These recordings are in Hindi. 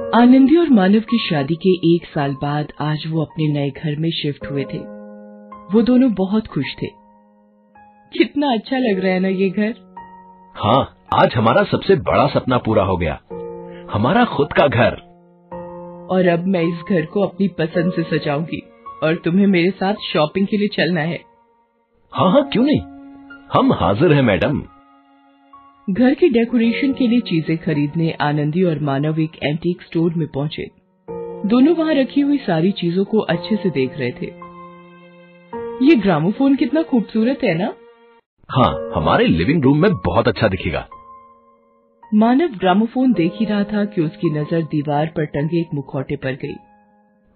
आनंदी और मानव की शादी के एक साल बाद आज वो अपने नए घर में शिफ्ट हुए थे। वो दोनों बहुत खुश थे। कितना अच्छा लग रहा है ना ये घर? हाँ आज हमारा सबसे बड़ा सपना पूरा हो गया। हमारा खुद का घर। और अब मैं इस घर को अपनी पसंद से सजाऊँगी और तुम्हें मेरे साथ शॉपिंग के लिए चलना है। हाँ हाँ क्यों नहीं? हम हाजिर हैं मैडम। घर के डेकोरेशन के लिए चीज़ें खरीदने आनंदी और मानव एक एंटीक स्टोर में पहुँचे। दोनों वहाँ रखी हुई सारी चीज़ों को अच्छे से देख रहे थे। ये ग्रामोफोन कितना खूबसूरत है ना? हाँ हमारे लिविंग रूम में बहुत अच्छा दिखेगा। मानव ग्रामोफोन देख ही रहा था कि उसकी नज़र दीवार पर टंगे एक मुखौटे पर गई।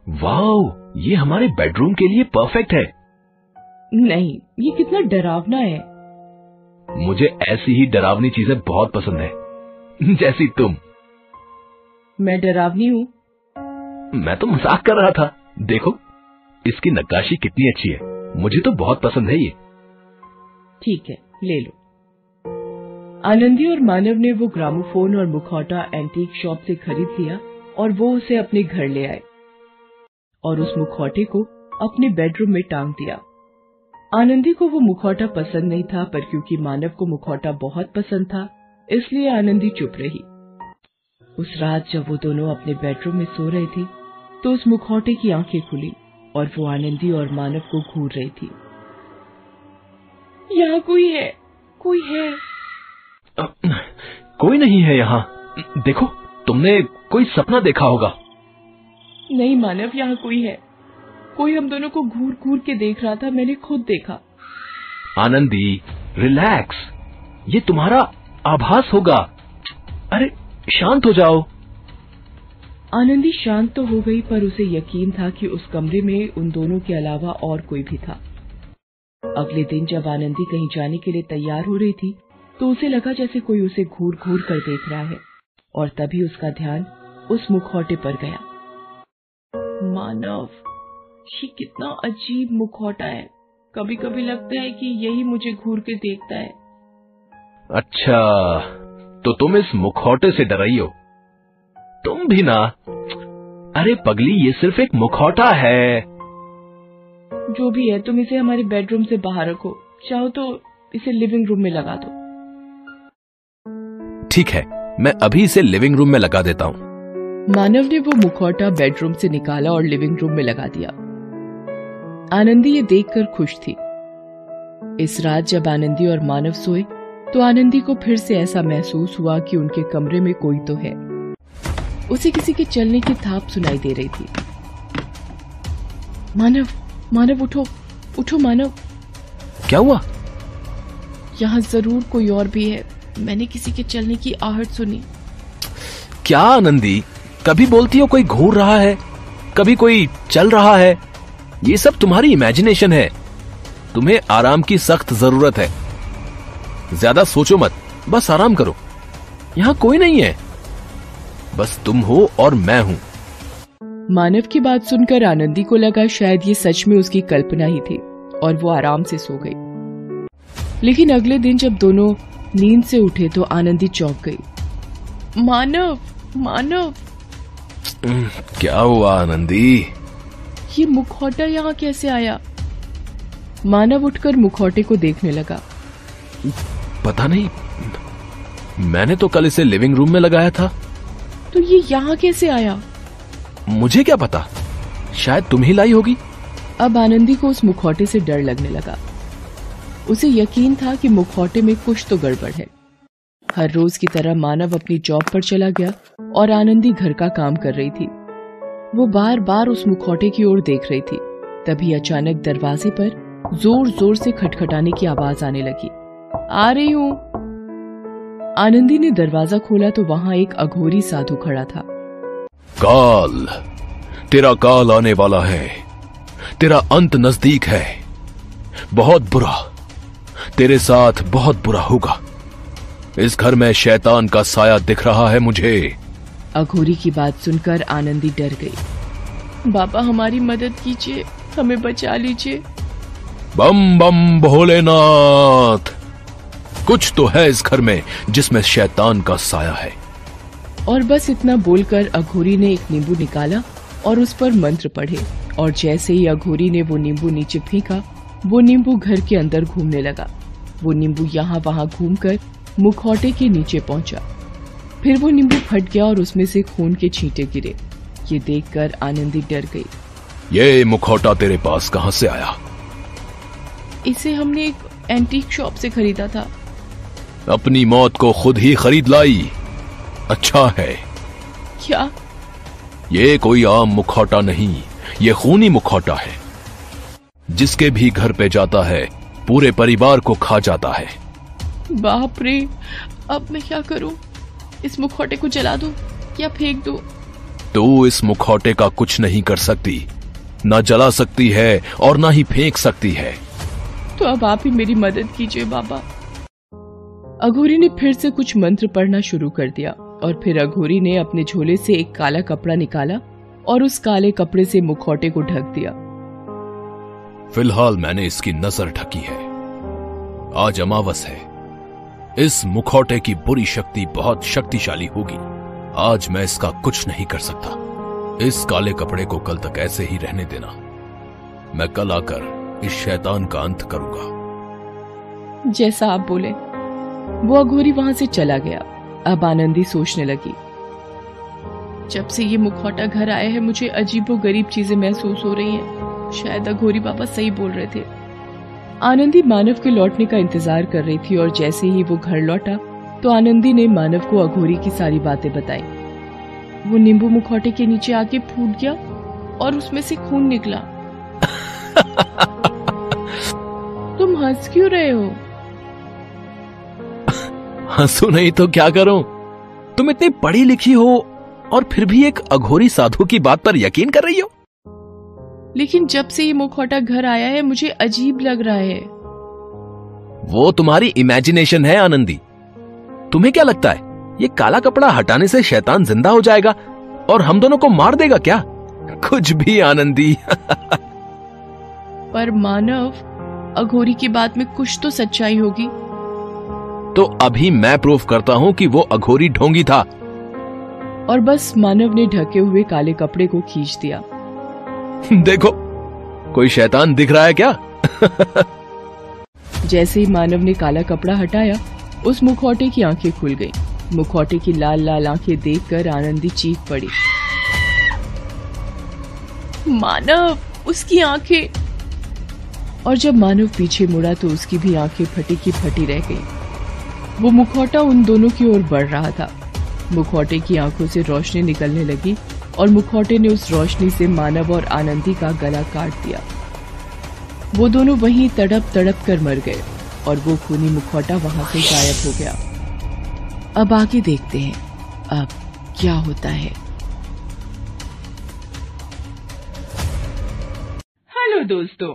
वाह ये हमारे बेडरूम के लिए परफेक्ट है। नहीं ये कितना डरावना है। मुझे ऐसी ही डरावनी चीज़ें बहुत पसंद है। जैसी तुम। मैं डरावनी हूँ। मैं तो मज़ाक कर रहा था। देखो इसकी नक्काशी कितनी अच्छी है। मुझे तो बहुत पसंद है ये। ठीक है ले लो। आनंदी और मानव ने वो ग्रामोफोन और मुखौटा एंटीक शॉप से खरीद लिया और वो उसे अपने घर ले आए और उस मुखौटे को अपने बेडरूम में टांग दिया। आनंदी को वो मुखौटा पसंद नहीं था पर क्योंकि मानव को मुखौटा बहुत पसंद था इसलिए आनंदी चुप रही। उस रात जब वो दोनों अपने बेडरूम में सो रहे थे तो उस मुखौटे की आँखें खुली और वो आनंदी और मानव को घूर रही थी। यहाँ कोई है कोई है। आ, कोई नहीं है यहाँ। देखो तुमने कोई सपना देखा होगा। नहीं मानव यहाँ कोई है। कोई हम दोनों को घूर घूर के देख रहा था मैंने खुद देखा। आनंदी रिलैक्स ये तुम्हारा आभास होगा। अरे शांत हो जाओ। आनंदी शांत तो हो गई पर उसे यकीन था कि उस कमरे में उन दोनों के अलावा और कोई भी था। अगले दिन जब आनंदी कहीं जाने के लिए तैयार हो रही थी तो उसे लगा जैसे कोई उसे घूर घूर कर देख रहा है और तभी उसका ध्यान उस मुखौटे पर गया। मानव ये कितना अजीब मुखौटा है। कभी कभी लगता है कि यही मुझे घूर के देखता है। अच्छा तो तुम इस मुखौटे से डरई हो? तुम भी ना। अरे पगली ये सिर्फ़ एक मुखौटा है। जो भी है तुम इसे हमारे बेडरूम से बाहर रखो। चाहो तो इसे लिविंग रूम में लगा दो। ठीक है मैं अभी इसे लिविंग रूम में लगा देता हूँ। मानव ने वो मुखौटा बेडरूम से निकाला और लिविंग रूम में लगा दिया। आनंदी ये देखकर खुश थी। इस रात जब आनंदी और मानव सोए तो आनंदी को फिर से ऐसा महसूस हुआ कि उनके कमरे में कोई तो है। उसे किसी के चलने की थाप सुनाई दे रही थी। मानव मानव उठो उठो मानव। क्या हुआ? यहाँ ज़रूर कोई और भी है। मैंने किसी के चलने की आहट सुनी। क्या आनंदी? कभी बोलती हो कोई घूर रहा है? कभी कोई चल रहा है? ये सब तुम्हारी इमेजिनेशन है। तुम्हें आराम की सख्त ज़रूरत है। ज़्यादा सोचो मत बस आराम करो। यहाँ कोई नहीं है। बस तुम हो और मैं हूँ। मानव की बात सुनकर आनंदी को लगा शायद ये सच में उसकी कल्पना ही थी और वो आराम से सो गई। लेकिन अगले दिन जब दोनों नींद से उठे तो आनंदी चौंक गई। मानव मानव। क्या हुआ आनंदी? ये मुखौटा यहाँ कैसे आया? मानव उठकर मुखौटे को देखने लगा। पता नहीं मैंने तो कल इसे लिविंग रूम में लगाया था। तो ये यहाँ कैसे आया? मुझे क्या पता? शायद तुम ही लाई होगी। अब आनंदी को उस मुखौटे से डर लगने लगा। उसे यकीन था कि मुखौटे में कुछ तो गड़बड़ है। हर रोज की तरह मानव अपनी जॉब पर चला गया और आनंदी घर का काम कर रही थी। वो बार बार उस मुखौटे की ओर देख रही थी। तभी अचानक दरवाजे पर ज़ोर ज़ोर से खटखटाने की आवाज़ आने लगी। आ रही हूँ। आनंदी ने दरवाज़ा खोला तो वहाँ एक अघोरी साधु खड़ा था। काल, तेरा काल आने वाला है। तेरा अंत नज़दीक है। बहुत बुरा। तेरे साथ बहुत बुरा होगा। इस घर में शैतान का साया दिख रहा है मुझे। अघोरी की बात सुनकर आनंदी डर गई। बाबा हमारी मदद कीजिए हमें बचा लीजिए। बम बम भोलेनाथ। कुछ तो है इस घर में जिसमें शैतान का साया है। और बस इतना बोलकर अघोरी ने एक नींबू निकाला और उस पर मंत्र पढ़े। और जैसे ही अघोरी ने वो नींबू नीचे फेंका वो नींबू घर के अंदर घूमने लगा। वो नींबू यहाँ वहाँ घूमकर मुखौटे के नीचे पहुँचा। फिर वो नींबू फट गया और उसमें से खून के छींटे गिरे। ये देखकर आनंदी डर गई। ये मुखौटा तेरे पास कहाँ से आया? इसे हमने एक एंटीक शॉप से खरीदा था। अपनी मौत को खुद ही खरीद लाई। अच्छा है। क्या? ये कोई आम मुखौटा नहीं ये खूनी मुखौटा है। जिसके भी घर पे जाता है पूरे परिवार को खा जाता है। बाप रे अब मैं क्या करूँ? इस मुखौटे को जला दो या फेंक दो? तू इस मुखौटे का कुछ नहीं कर सकती। ना जला सकती है और ना ही फेंक सकती है। तो अब आप ही मेरी मदद कीजिए बाबा। अघोरी ने फिर से कुछ मंत्र पढ़ना शुरू कर दिया और फिर अघोरी ने अपने झोले से एक काला कपड़ा निकाला और उस काले कपड़े से मुखौटे को ढक दिया। फ़िलहाल मैंने इसकी नज़र ढकी है। आज अमावस है। इस मुखौटे की बुरी शक्ति बहुत शक्तिशाली होगी। आज मैं इसका कुछ नहीं कर सकता। इस काले कपड़े को कल तक ऐसे ही रहने देना। मैं कल आकर इस शैतान का अंत करूँगा। जैसा आप बोले। वो अघोरी वहाँ से चला गया। अब आनंदी सोचने लगी। जब से ये मुखौटा घर आया है, मुझे अजीबो गरीब चीज़ें महसूस हो रही हैं। शायद अघोरी बाबा सही बोल रहे थे। आनंदी मानव के लौटने का इंतज़ार कर रही थी और जैसे ही वो घर लौटा तो आनंदी ने मानव को अघोरी की सारी बातें बताई। वो नींबू मुखौटे के नीचे आके फूट गया और उसमें से खून निकला। तुम हंस क्यों रहे हो? हंसू नहीं तो क्या करूँ? तुम इतनी पढ़ी लिखी हो और फिर भी एक अघोरी साधु की बात पर यकीन कर रही हो? लेकिन जब से ये मुखौटा घर आया है मुझे अजीब लग रहा है। वो तुम्हारी इमेजिनेशन है आनंदी। तुम्हें क्या लगता है ये काला कपड़ा हटाने से शैतान ज़िंदा हो जाएगा और हम दोनों को मार देगा क्या? कुछ भी आनंदी। पर मानव अघोरी की बात में कुछ तो सच्चाई होगी। तो अभी मैं प्रूफ करता हूँ कि वो अघोरी ढोंगी था। और बस मानव ने ढके हुए काले कपड़े को खींच दिया। देखो, कोई शैतान दिख रहा है क्या? जैसे ही मानव ने काला कपड़ा हटाया, उस मुखौटे की आँखें खुल गईं। मुखौटे की लाल लाल आँखें देखकर आनंदी चीख पड़ी। मानव, उसकी आँखें। और जब मानव पीछे मुड़ा तो उसकी भी आँखें फटी की फटी रह गईं। वो मुखौटा उन दोनों की ओर बढ़ रहा था। मुखौटे की आँखों से रोशनी निकलने लगी। और मुखौटे ने उस रोशनी से मानव और आनंदी का गला काट दिया। वो दोनों वहीं तड़प तड़प कर मर गए और वो खूनी मुखौटा वहाँ से गायब हो गया। अब आगे देखते हैं, अब क्या होता है। हेलो दोस्तों,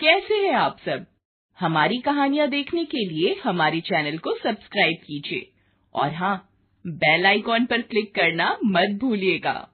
कैसे हैं आप सब? हमारी कहानियाँ देखने के लिए हमारे चैनल को सब्सक्राइब कीजिए। और हाँ बेल आइकॉन पर क्लिक करना मत भूलिएगा।